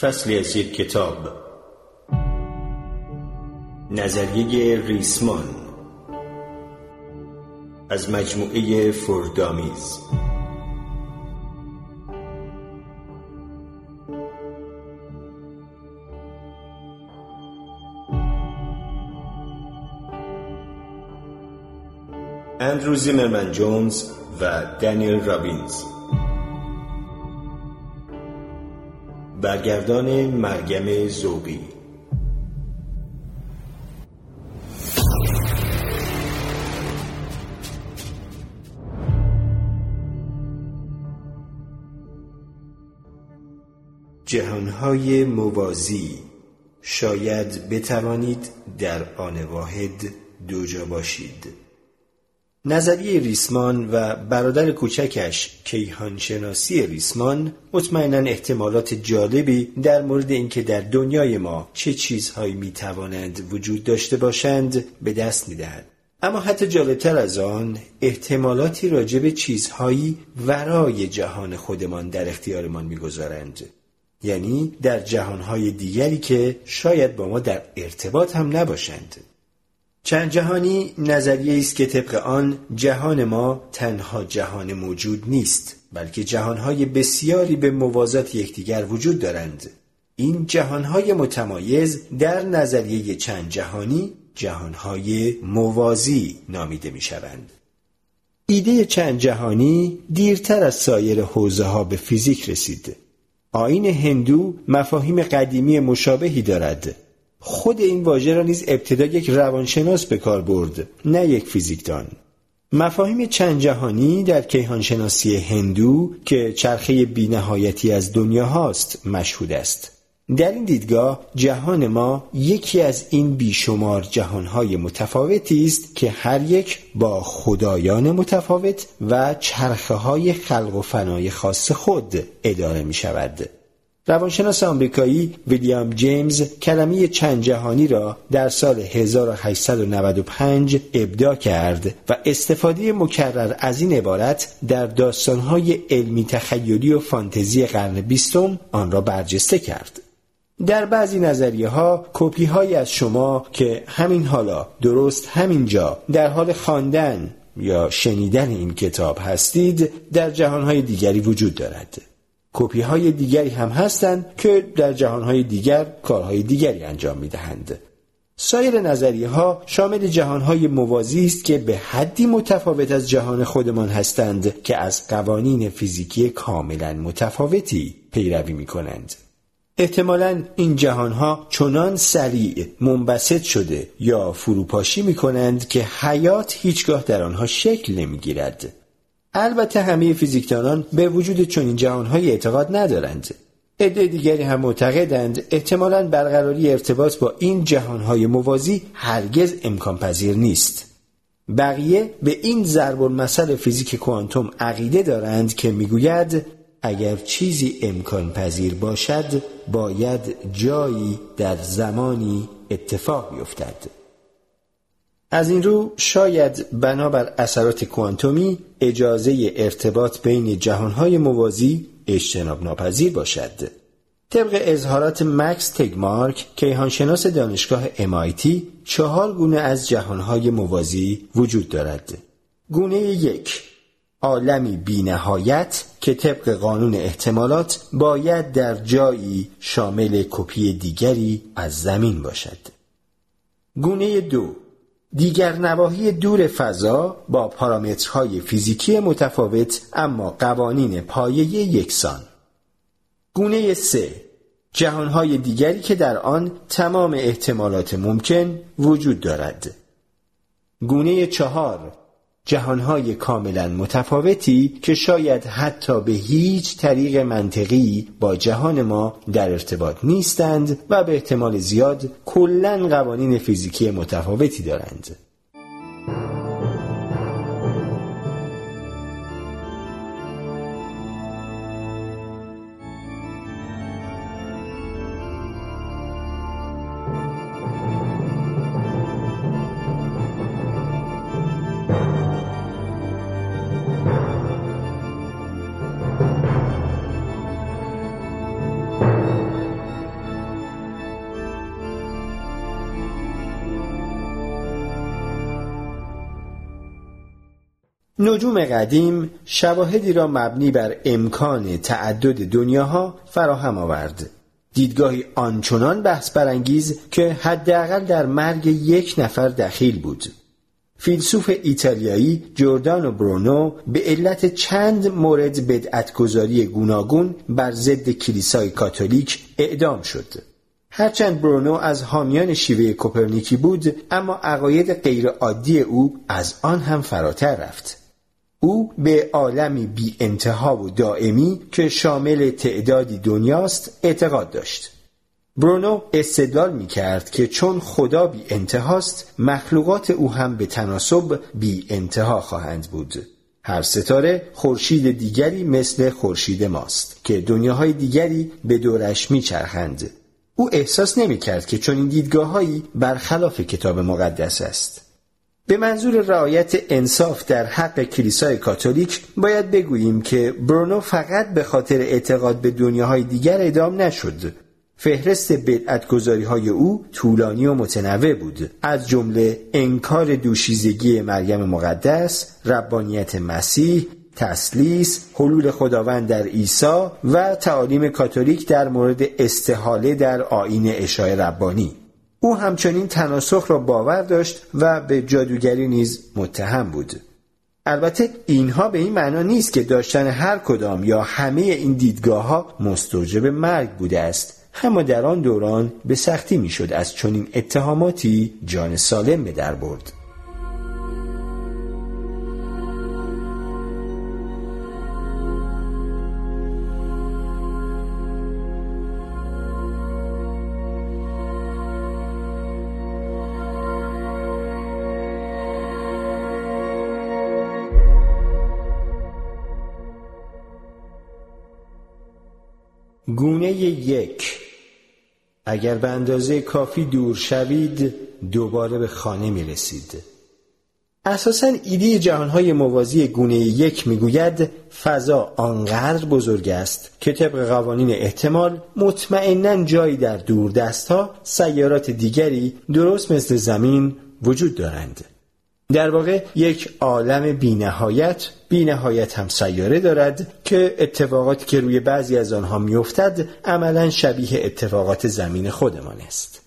فصلی از یک کتاب. نظریه ریسمان. از مجموعه فردامیز. اندرو زیمرمن جونز و دانیل رابینز. برگردان مرگم زوبی. جهانهای موازی شاید بتوانید در آن واحد دوجا باشید. نظریه ریسمان و برادر کوچکش کیهانشناسی ریسمان مطمئنا احتمالات جالبی در مورد اینکه در دنیای ما چه چیزهایی می توانند وجود داشته باشند به دست می دهد. اما حتی جالبتر از آن احتمالاتی راجع به چیزهایی ورای جهان خودمان در اختیارمان می‌گذارند یعنی در جهانهای دیگری که شاید با ما در ارتباط هم نباشند چند جهانی نظریه است که طبق آن جهان ما تنها جهان موجود نیست بلکه جهانهای بسیاری به موازات یکدیگر وجود دارند این جهانهای متمایز در نظریه چند جهانی جهانهای موازی نامیده می شوند. ایده چند جهانی دیرتر از سایر حوزه ها به فیزیک رسید. آین هندو مفاهیم قدیمی مشابهی دارد خود این واژه را نیز ابتدا یک روانشناس به کار برد نه یک فیزیکدان مفاهیم چند جهانی در کیهانشناسی هندو که چرخه بینهایتی از دنیا هاست مشهود است در این دیدگاه جهان ما یکی از این بیشمار جهانهای متفاوتی است که هر یک با خدایان متفاوت و چرخه های خلق و فنای خاص خود اداره می شود. روانشناس آمریکایی ویلیام جیمز کلمه چند جهانی را در سال 1895 ابداع کرد و استفاده مکرر از این عبارت در داستانهای علمی تخیلی و فانتزی قرن بیستم آن را برجسته کرد. در بعضی نظریه ها کپی های از شما که همین حالا درست همینجا در حال خواندن یا شنیدن این کتاب هستید در جهانهای دیگری وجود دارد. کپی های دیگری هم هستند که در جهان های دیگر کارهای دیگری انجام می دهند. سایر نظریه ها شامل جهان های موازی است که به حدی متفاوت از جهان خودمان هستند که از قوانین فیزیکی کاملا متفاوتی پیروی می کنند. احتمالا این جهان ها چنان سریع منبسط شده یا فروپاشی می کنند که حیات هیچگاه در آنها شکل نمی گیرد. البته همه فیزیکدانان به وجود چنین جهانهایی اعتقاد ندارند. عده دیگری هم معتقدند احتمالا برقراری ارتباط با این جهانهای موازی هرگز امکان پذیر نیست. بقیه به این ضرب المثل فیزیک کوانتوم عقیده دارند که می‌گوید اگر چیزی امکان پذیر باشد باید جایی در زمانی اتفاق بیفتد. از این رو شاید بنابر اثرات کوانتومی اجازه ارتباط بین جهانهای موازی اجتناب ناپذیر باشد. طبق اظهارات مکس تگمارک کیهانشناس دانشگاه MIT چهار گونه از جهانهای موازی وجود دارد. گونه یک عالمی بینهایت که طبق قانون احتمالات باید در جایی شامل کپی دیگری از زمین باشد. گونه دو دیگر نواحی دور فضا با پارامترهای فیزیکی متفاوت اما قوانین پایه یکسان. گونه سه جهانهای دیگری که در آن تمام احتمالات ممکن وجود دارد. گونه چهار جهانهای کاملا متفاوتی که شاید حتی به هیچ طریق منطقی با جهان ما در ارتباط نیستند و به احتمال زیاد کلا قوانین فیزیکی متفاوتی دارند. نجوم قدیم شواهدی را مبنی بر امکان تعدد دنیاها فراهم آورد. دیدگاهی آنچنان بحث برانگیز که حداقل در مرگ یک نفر دخیل بود. فیلسوف ایتالیایی جوردانو برونو به علت چند مورد بدعتگذاری گوناگون بر ضد کلیسای کاتولیک اعدام شد. هرچند برونو از حامیان شیوه کوپرنیکی بود اما عقاید غیرعادی او از آن هم فراتر رفت. او به عالمی بی انتها و دائمی که شامل تعدادی دنیاست اعتقاد داشت. برونو استدلال می کرد که چون خدا بی انتهاست مخلوقات او هم به تناسب بی انتها خواهند بود. هر ستاره خورشید دیگری مثل خورشید ماست که دنیاهای دیگری به دورش میچرخند. او احساس نمی کرد که چون این دیدگاههایی برخلاف کتاب مقدس است. به منظور رعایت انصاف در حق کلیسای کاتولیک باید بگوییم که برونو فقط به خاطر اعتقاد به دنیاهای دیگر ادام نشد. فهرست بدعتگذاری های او طولانی و متنوع بود. از جمله انکار دوشیزگی مریم مقدس ربانیت مسیح تسلیس حلول خداوند در عیسی و تعالیم کاتولیک در مورد استحاله در آین اشای ربانی. او همچنین تناسخ را باور داشت و به جادوگری نیز متهم بود. البته اینها به این معنا نیست که داشتن هر کدام یا همه این دیدگاه ها مستوجب مرگ بوده است. اما در آن دوران به سختی می‌شد از چنین اتهاماتی جان سالم به در برد. گونه یک اگر به اندازه کافی دور شوید دوباره به خانه می رسید. اساسا ایده جهانهای موازی گونه یک می‌گوید فضا آنقدر بزرگ است که طبق قوانین احتمال مطمئنا جایی در دور دستها سیارات دیگری درست مثل زمین وجود دارند. در واقع یک عالم بینهایت بینهایت هم سیاره دارد که اتفاقاتی که روی بعضی از آنها میافتد عملا شبیه اتفاقات زمین خودمان است.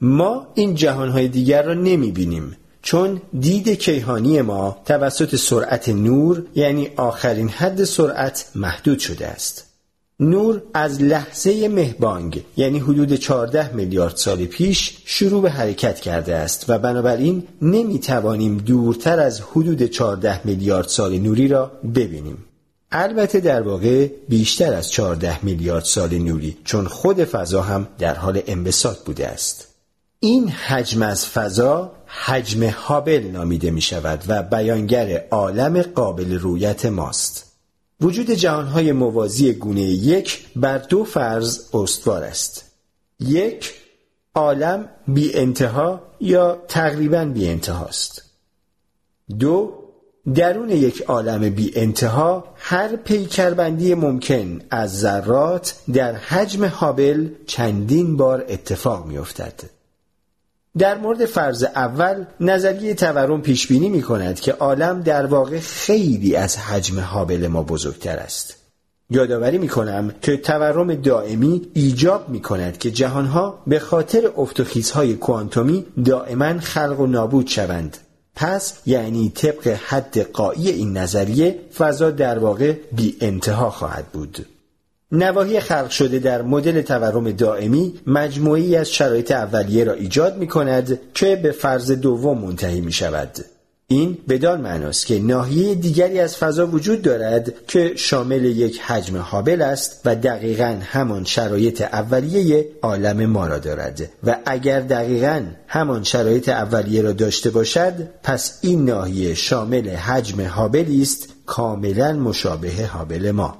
ما این جهانهای دیگر را نمی بینیم چون دید کیهانی ما توسط سرعت نور یعنی آخرین حد سرعت محدود شده است. نور از لحظه مهبانگ یعنی حدود 14 میلیارد سال پیش شروع به حرکت کرده است و بنابراین نمی توانیم دورتر از حدود 14 میلیارد سال نوری را ببینیم. البته در واقع بیشتر از 14 میلیارد سال نوری چون خود فضا هم در حال انبساط بوده است. این حجم از فضا حجم هابل نامیده می شود و بیانگر عالم قابل رویت ماست. وجود جهانهای موازی گونه یک بر دو فرض استوار است یک عالم بی انتها یا تقریبا بی انتهاست دو درون یک عالم بی انتها هر پیکربندی ممکن از ذرات در حجم حابل چندین بار اتفاق می افتد. در مورد فرض اول نظریه تورم پیش بینی می کند که عالم در واقع خیلی از حجم حابل ما بزرگتر است. یادآوری می کنم که تورم دائمی ایجاب می کند که جهانها به خاطر افتخیزهای کوانتومی دائما خلق و نابود شوند. پس یعنی طبق حد قایی این نظریه فضا در واقع بی انتها خواهد بود. نواحی خلق شده در مدل تورم دائمی مجموعی از شرایط اولیه را ایجاد می کند که به فرض دوم منتهی می شود. این بدان معناست که ناحیه دیگری از فضا وجود دارد که شامل یک حجم حابل است و دقیقا همان شرایط اولیه عالم ما را دارد و اگر دقیقا همان شرایط اولیه را داشته باشد پس این ناحیه شامل حجم حابلی است کاملا مشابه حابل ما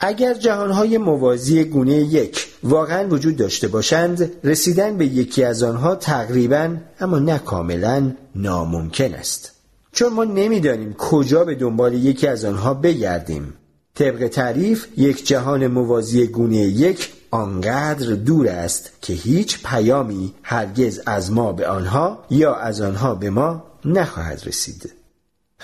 اگر جهانهای موازی گونه یک واقعا وجود داشته باشند رسیدن به یکی از آنها تقریبا اما نه کاملا ناممکن است. چون ما نمی‌دانیم کجا به دنبال یکی از آنها بگردیم. طبق تعریف یک جهان موازی گونه یک آنقدر دور است که هیچ پیامی هرگز از ما به آنها یا از آنها به ما نخواهد رسید.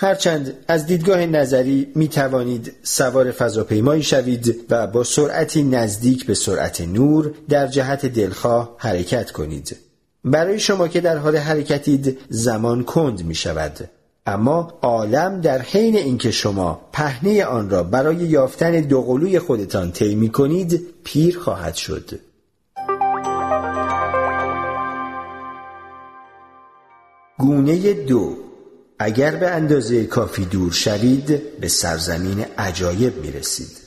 هرچند از دیدگاه نظری می توانید سوار فضاپیمایی شوید و با سرعتی نزدیک به سرعت نور در جهت دلخواه حرکت کنید. برای شما که در حال حرکتید زمان کند می شود. اما عالم در حین اینکه شما پهنه آن را برای یافتن دوقلوی خودتان طی می کنید پیر خواهد شد. گونه دو اگر به اندازه کافی دور شوید به سرزمین عجایب می رسید.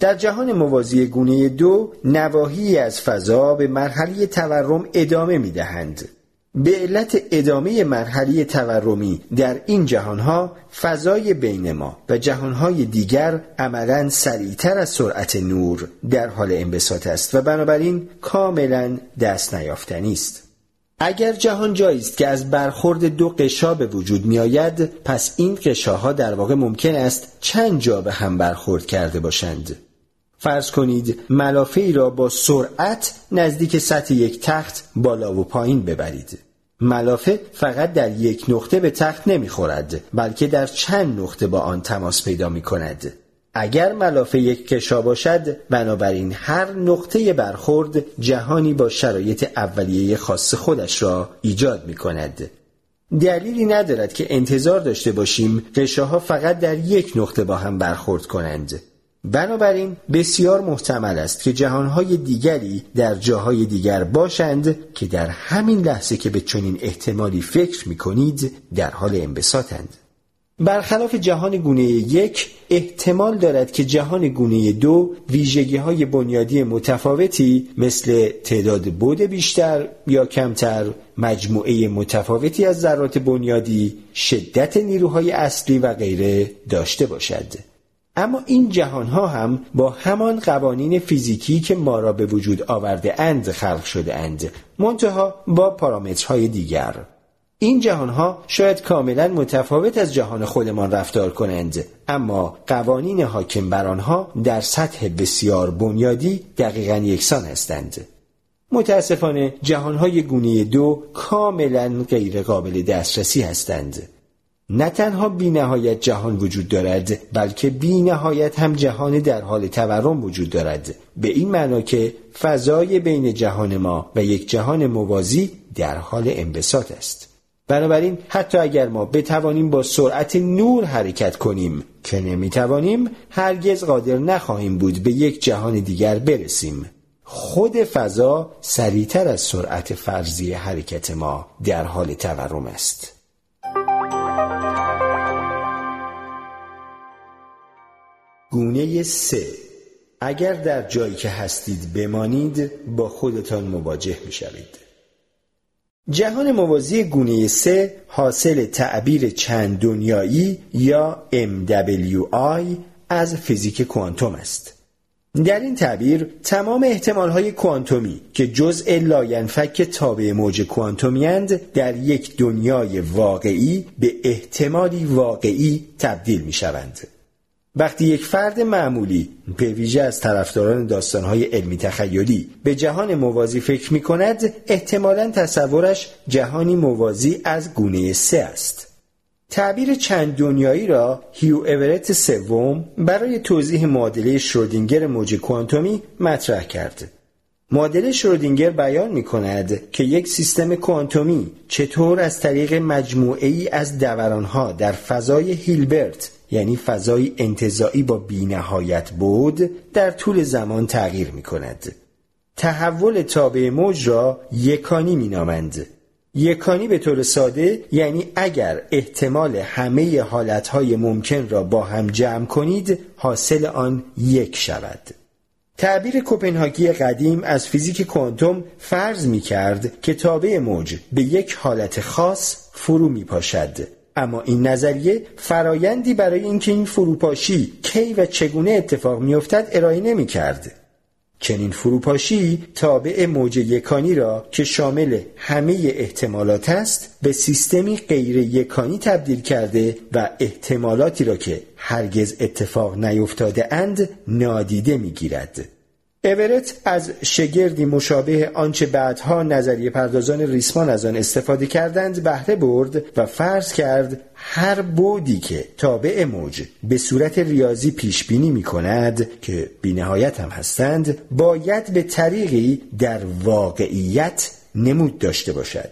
در جهان موازی گونه دو نواحی از فضا به مرحله تورم ادامه می دهند. به علت ادامه مرحله تورمی در این جهانها فضای بین ما و جهانهای دیگر عملا سریعتر از سرعت نور در حال انبساط است و بنابراین کاملا دست نیافتنی است. اگر جهان جایی است که از برخورد دو قشا به وجود می آید پس این قشاها در واقع ممکن است چند جا به هم برخورد کرده باشند. فرض کنید ملافه را با سرعت نزدیک سطح یک تخت بالا و پایین ببرید. ملافه فقط در یک نقطه به تخت نمی‌خورد بلکه در چند نقطه با آن تماس پیدا می کند اگر ملافه یک کشا باشد بنابراین هر نقطه برخورد جهانی با شرایط اولیه خاص خودش را ایجاد می کند. دلیلی ندارد که انتظار داشته باشیم قشاها فقط در یک نقطه با هم برخورد کنند. بنابراین بسیار محتمل است که جهانهای دیگری در جاهای دیگر باشند که در همین لحظه که به چنین احتمالی فکر می کنید در حال انبساطند. برخلاف جهان گونه یک احتمال دارد که جهان گونه دو ویژگی های بنیادی متفاوتی مثل تعداد بود بیشتر یا کمتر مجموعه متفاوتی از ذرات بنیادی شدت نیروهای اصلی و غیره داشته باشد. اما این جهان ها هم با همان قوانین فیزیکی که ما را به وجود آورده اند خلق شده اند منتها با پارامترهای دیگر. این جهانها شاید کاملا متفاوت از جهان خودمان رفتار کنند اما قوانین حاکم بر آنها در سطح بسیار بنیادی دقیقا یکسان هستند. متاسفانه جهانهای گونه دو کاملا غیر قابل دسترسی هستند. نه تنها بی نهایت جهان وجود دارد بلکه بی نهایت هم جهان در حال تورم وجود دارد. به این معنا که فضای بین جهان ما و یک جهان موازی در حال انبساط است. بنابراین حتی اگر ما بتوانیم با سرعت نور حرکت کنیم که نمی‌توانیم هرگز قادر نخواهیم بود به یک جهان دیگر برسیم. خود فضا سریعتر از سرعت فرضی حرکت ما در حال تورم است. گونه سه. اگر در جایی که هستید بمانید با خودتان مواجه می شوید. جهان موازی گونه سه حاصل تعبیر چند دنیایی یا MWI از فیزیک کوانتوم است. در این تعبیر تمام احتمالهای کوانتومی که جزء لاینفک تابع موج کوانتومی در یک دنیای واقعی به احتمالی واقعی تبدیل می شوند. وقتی یک فرد معمولی یا از طرفداران داستانهای علمی تخیلی به جهان موازی فکر می کند احتمالا تصورش جهانی موازی از گونه سه است. تعبیر چند دنیایی را هیو اورت سوم برای توضیح معادله شرودینگر موج کوانتومی مطرح کرد. معادله شرودینگر بیان می کند که یک سیستم کوانتومی چطور از طریق مجموعه ای از دورانها در فضای هیلبرت یعنی فضای انتظاعی با بینهایت بود در طول زمان تغییر می کند. تحول تابع موج را یکانی می نامند. یکانی به طور ساده یعنی اگر احتمال همه حالتهای ممکن را با هم جمع کنید حاصل آن یک شود. تعبیر کوپنهاگی قدیم از فیزیک کوانتوم فرض می کرد که تابع موج به یک حالت خاص فرو می پاشد اما این نظریه فرایندی برای اینکه این فروپاشی کی و چگونه اتفاق میافتد ارائه نمی کرد. چنین فروپاشی تابع موج یکانی را که شامل همه احتمالات است به سیستمی غیر یکانی تبدیل کرده و احتمالاتی را که هرگز اتفاق نیفتاده اند نادیده می گیرد. اورت از شگردی مشابه آنچه بعدها نظریه پردازان ریسمان از آن استفاده کردند بهره برد و فرض کرد هر بودی که تابع موج به صورت ریاضی پیش بینی می کند که بینهایت هم هستند باید به طریقی در واقعیت نمود داشته باشد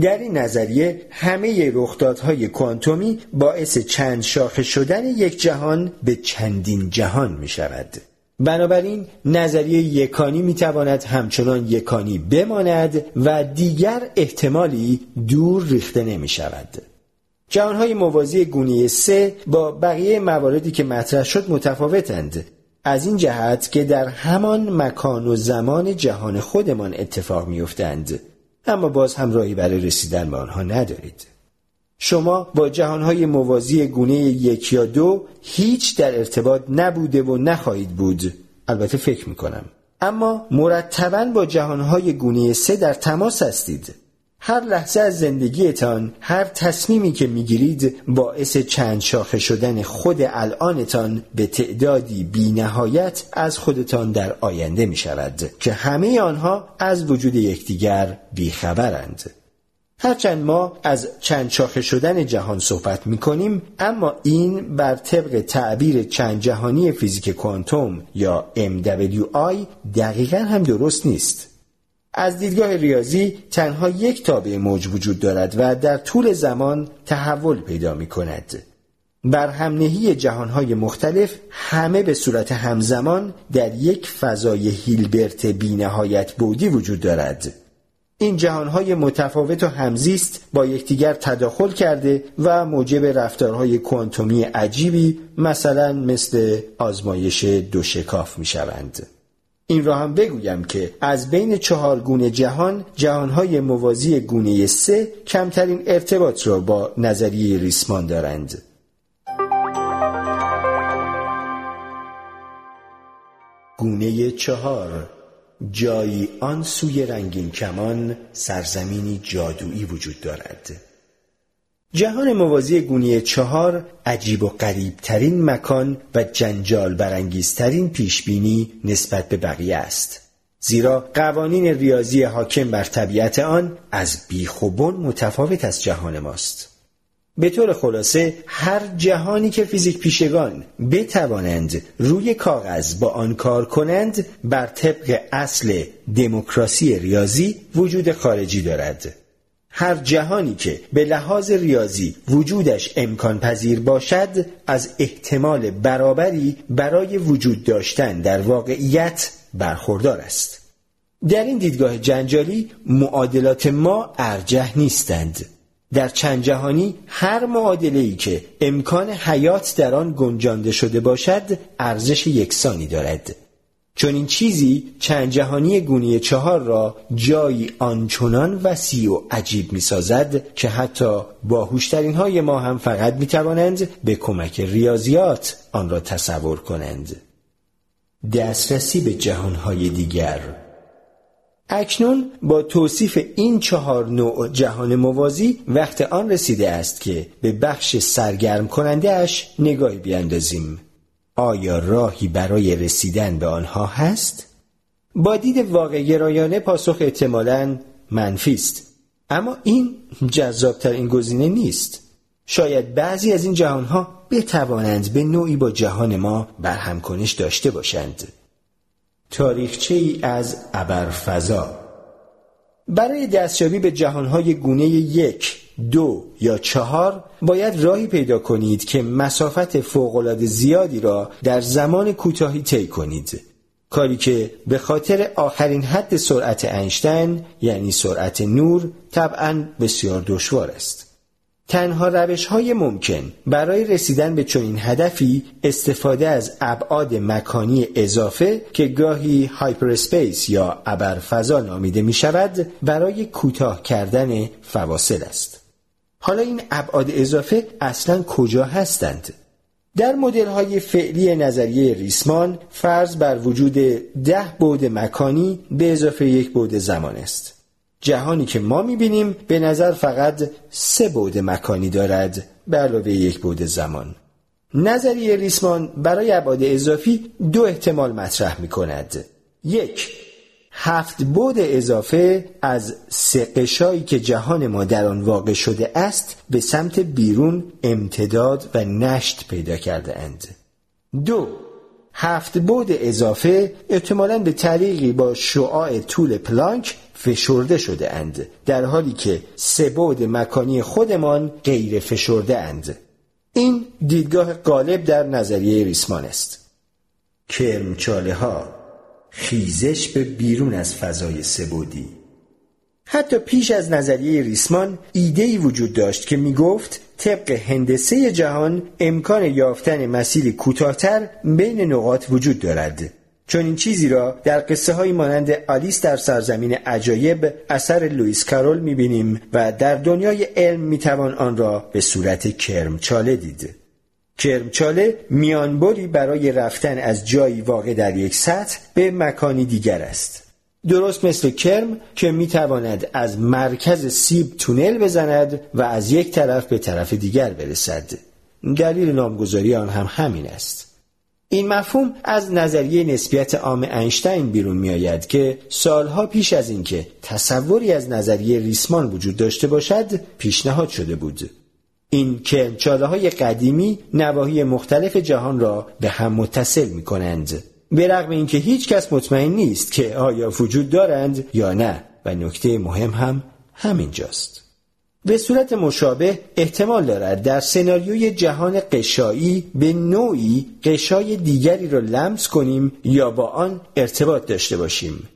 در این نظریه همه رخدادهای کوانتومی باعث چند شاخه شدن یک جهان به چندین جهان می شود. بنابراین نظریه یکانی می تواند همچنان یکانی بماند و دیگر احتمالی دور ریخته نمی شود. جهانهای موازی گونه سه با بقیه مواردی که مطرح شد متفاوتند. از این جهت که در همان مکان و زمان جهان خودمان اتفاق میافتند. اما باز هم راهی برای رسیدن به آنها ندارید. شما با جهانهای موازی گونه یک یا دو هیچ در ارتباط نبوده و نخواهید بود. البته فکر می‌کنم. اما مرتبا با جهانهای گونه سه در تماس هستید. هر لحظه از زندگیتان هر تصمیمی که می‌گیرید باعث چند شاخه شدن خود الانتان به تعدادی بی نهایت از خودتان در آینده می که همه آنها از وجود یکدیگر بیخبرند. هرچند ما از چند شاخه شدن جهان صحبت می کنیم اما این بر طبق تعبیر چند جهانی فیزیک کوانتوم یا MWI دقیقا هم درست نیست. از دیدگاه ریاضی تنها یک تابع موج وجود دارد و در طول زمان تحول پیدا می کند. بر همنهی جهانهای مختلف همه به صورت همزمان در یک فضای هیلبرت بینهایت بودی وجود دارد. این جهانهای متفاوت و همزیست با یکدیگر تداخل کرده و موجب رفتارهای کوانتومی عجیبی مثلا مثل آزمایش دو شکاف می شوند. این را هم بگویم که از بین چهار گونه جهان جهانهای موازی گونه سه کمترین ارتباط را با نظریه ریسمان دارند گونه چهار جایی آن سوی رنگین کمان سرزمینی جادویی وجود دارد جهان موازی گونی چهار عجیب و قریب ترین مکان و جنجال برانگیزترین پیشبینی نسبت به بقیه است. زیرا قوانین ریاضی حاکم بر طبیعت آن از بیخوبون متفاوت از جهان ماست. به طور خلاصه هر جهانی که فیزیک پیشگان بتوانند روی کاغذ با آن کار کنند بر طبق اصل دموکراسی ریاضی وجود خارجی دارد. هر جهانی که به لحاظ ریاضی وجودش امکان پذیر باشد از احتمال برابری برای وجود داشتن در واقعیت برخوردار است. در این دیدگاه جنجالی معادلات ما ارجح نیستند. در چند جهانی هر معادله ای که امکان حیات در آن گنجانده شده باشد ارزش یکسانی دارد چون این چیزی چند جهانی گونی چهار را جایی آنچنان وسیع و عجیب می سازد که حتی باهوشترین های ما هم فقط می توانند به کمک ریاضیات آن را تصور کنند. دسترسی به جهانهای دیگر اکنون با توصیف این چهار نوع جهان موازی وقت آن رسیده است که به بخش سرگرم کننده اش نگاهی بیاندازیم. آیا راهی برای رسیدن به آنها هست؟ با دید واقع گرایانه پاسخ احتمالا منفی است اما این جذابترین گزینه نیست شاید بعضی از این جهانها بتوانند به نوعی با جهان ما برهمکنش داشته باشند تاریخچه ای از ابرفضا. برای دستیابی به جهانهای گونه یک دو یا چهار باید راهی پیدا کنید که مسافت فوقالعاده زیادی را در زمان کوتاهی طی کنید. کاری که به خاطر آخرین حد سرعت اینشتین یعنی سرعت نور طبعا بسیار دشوار است. تنها روش های ممکن برای رسیدن به چنین هدفی استفاده از ابعاد مکانی اضافه که گاهی hyperspace یا ابرفضا نامیده می شود برای کوتاه کردن فواصل است. حالا این ابعاد اضافه اصلا کجا هستند؟ در مدل های فعلی نظریه ریسمان فرض بر وجود ده بعد مکانی به اضافه یک بعد زمان است. جهانی که ما می‌بینیم به نظر فقط سه بعد مکانی دارد به علاوه یک بعد زمان. نظریه ریسمان برای ابعاد اضافی دو احتمال مطرح می کند. یک هفت بود اضافه از سه قشایی که جهان ما در آن واقع شده است به سمت بیرون امتداد و نشت پیدا کرده اند. دو هفت بود اضافه احتمالا به طریقی با شعاع طول پلانک فشرده شده اند در حالی که سه بود مکانی خودمان غیر فشرده اند. این دیدگاه غالب در نظریه ریسمان است. کرمچاله ها خیزش به بیرون از فضای سبودی حتی پیش از نظریه ریسمان ایدهی وجود داشت که می گفت طبق هندسه جهان امکان یافتن مسیری کوتاهتر بین نقاط وجود دارد. چون این چیزی را در قصه های مانند آلیس در سرزمین عجایب اثر لوئیس کارول می‌بینیم و در دنیای علم می‌توان آن را به صورت کرمچاله دید. کرمچاله میانبری برای رفتن از جایی واقع در یک سطح به مکانی دیگر است. درست مثل کرم که می‌تواند از مرکز سیب تونل بزند و از یک طرف به طرف دیگر برسد. دلیل نامگذاری آن هم همین است. این مفهوم از نظریه نسبیت عام اینشتین بیرون می آید که سالها پیش از اینکه تصوری از نظریه ریسمان وجود داشته باشد پیشنهاد شده بود. این کرمچاله های قدیمی نواحی مختلف جهان را به هم متصل می کنند. به رغم اینکه هیچ کس مطمئن نیست که آیا وجود دارند یا نه و نکته مهم هم همینجاست. به صورت مشابه احتمال دارد در سناریوی جهان قشایی به نوعی قشای دیگری را لمس کنیم یا با آن ارتباط داشته باشیم.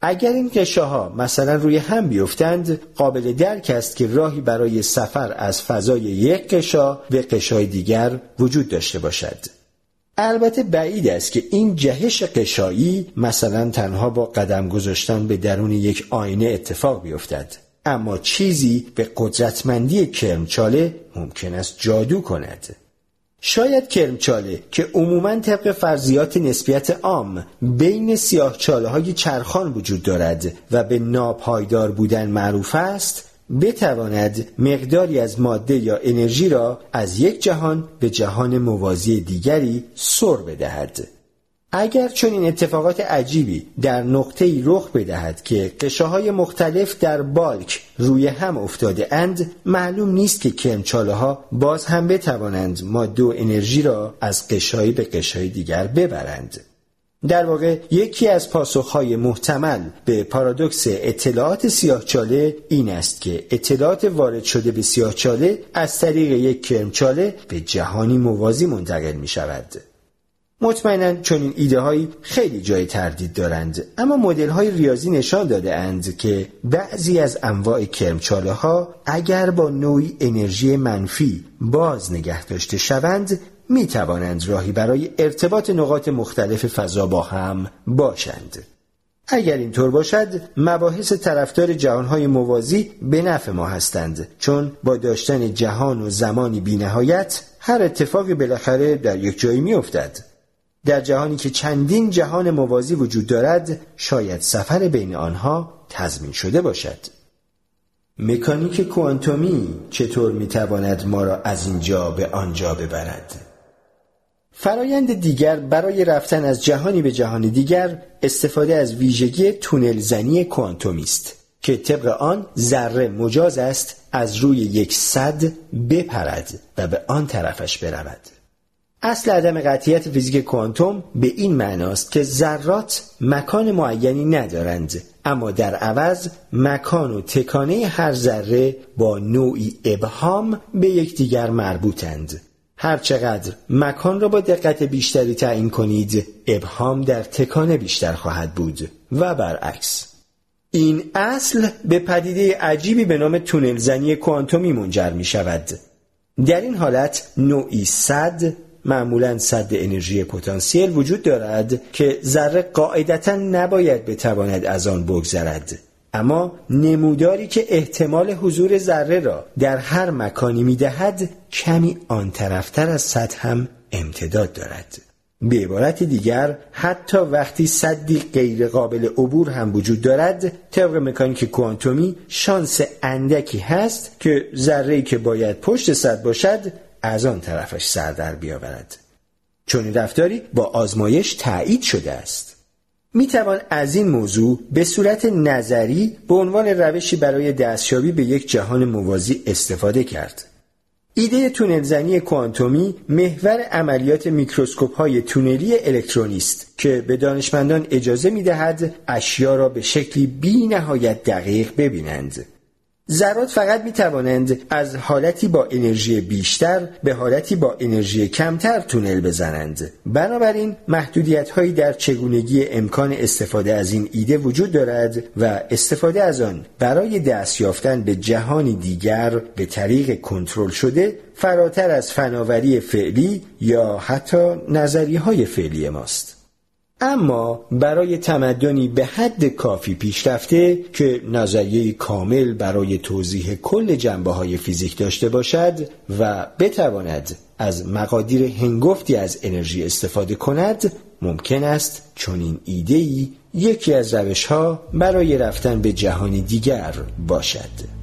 اگر این قشاها مثلا روی هم بیفتند قابل درک است که راهی برای سفر از فضای یک قشا به قشای دیگر وجود داشته باشد. البته بعید است که این جهش قشایی مثلا تنها با قدم گذاشتن به درون یک آینه اتفاق بیفتد. اما چیزی به قدرتمندی کرمچاله ممکن است جادو کند. شاید کرمچاله که عموما طبق فرضیات نسبیت عام بین سیاه چاله های چرخان وجود دارد و به ناپایدار بودن معروف است بتواند مقداری از ماده یا انرژی را از یک جهان به جهان موازی دیگری سر بدهد. اگر چون این اتفاقات عجیبی در نقطه رخ بدهد که قشاهای مختلف در بالک روی هم افتاده اند معلوم نیست که کرمچاله ها باز هم بتوانند ماده و انرژی را از قشایی به قشای دیگر ببرند در واقع یکی از پاسخهای محتمل به پارادوکس اطلاعات سیاهچاله این است که اطلاعات وارد شده به سیاهچاله از طریق یک کرمچاله به جهانی موازی منتقل می شود. مطمئنا چون این ایده هایی خیلی جای تردید دارند. اما مدل های ریاضی نشان داده اند که بعضی از انواع کرمچاله ها اگر با نوعی انرژی منفی باز نگه داشته شوند می توانند راهی برای ارتباط نقاط مختلف فضا با هم باشند. اگر اینطور باشد مباحث طرفدار جهانهای موازی به نفع ما هستند چون با داشتن جهان و زمانی بینهایت هر اتفاقی بالاخره در یک جایی میافتد. در جهانی که چندین جهان موازی وجود دارد شاید سفر بین آنها تضمین شده باشد. مکانیک کوانتومی چطور می‌تواند ما را از اینجا به آنجا ببرد؟ فرایند دیگر برای رفتن از جهانی به جهان دیگر استفاده از ویژگی تونل زنی کوانتومی است که طبق آن ذره مجاز است از روی یک صد بپرد و به آن طرفش برود. اصل عدم قطعیت فیزیک کوانتوم به این معناست که ذرات مکان معینی ندارند اما در عوض مکان و تکانه هر ذره با نوعی ابهام به یکدیگر مربوطند. هرچقدر مکان را با دقت بیشتری تعیین کنید ابهام در تکانه بیشتر خواهد بود. و برعکس. این اصل به پدیده عجیبی به نام تونل زنی کوانتومی منجر می شود در این حالت نوعی صد معمولا صد انرژی پتانسیل وجود دارد که ذره قاعدتا نباید بتواند از آن بگذرد. اما نموداری که احتمال حضور ذره را در هر مکانی می‌دهد کمی آن طرفتر از صد هم امتداد دارد. به عبارت دیگر حتی وقتی صدی غیر قابل عبور هم وجود دارد طبق مکانیک کوانتومی شانس اندکی هست که ذره که باید پشت صد باشد از آن طرفش سر در بیاورد چون این رفتاری با آزمایش تایید شده است می توان از این موضوع به صورت نظری به عنوان روشی برای دستیابی به یک جهان موازی استفاده کرد. ایده تونلزنی کوانتومی محور عملیات میکروسکوپ های تونلی الکترونی است که به دانشمندان اجازه می دهد اشیا را به شکلی بی نهایت دقیق ببینند. ذرات فقط می توانند از حالتی با انرژی بیشتر به حالتی با انرژی کمتر تونل بزنند. بنابراین محدودیت هایی در چگونگی امکان استفاده از این ایده وجود دارد و استفاده از آن برای دست یافتن به جهانی دیگر به طریق کنترل شده فراتر از فناوری فعلی یا حتی نظریه های فعلی ماست. اما برای تمدنی به حد کافی پیشرفته که نظریه کامل برای توضیح کل جنبه های فیزیک داشته باشد و بتواند از مقادیر هنگفتی از انرژی استفاده کند ممکن است چنین ایده‌ای یکی از روشها برای رفتن به جهانی دیگر باشد.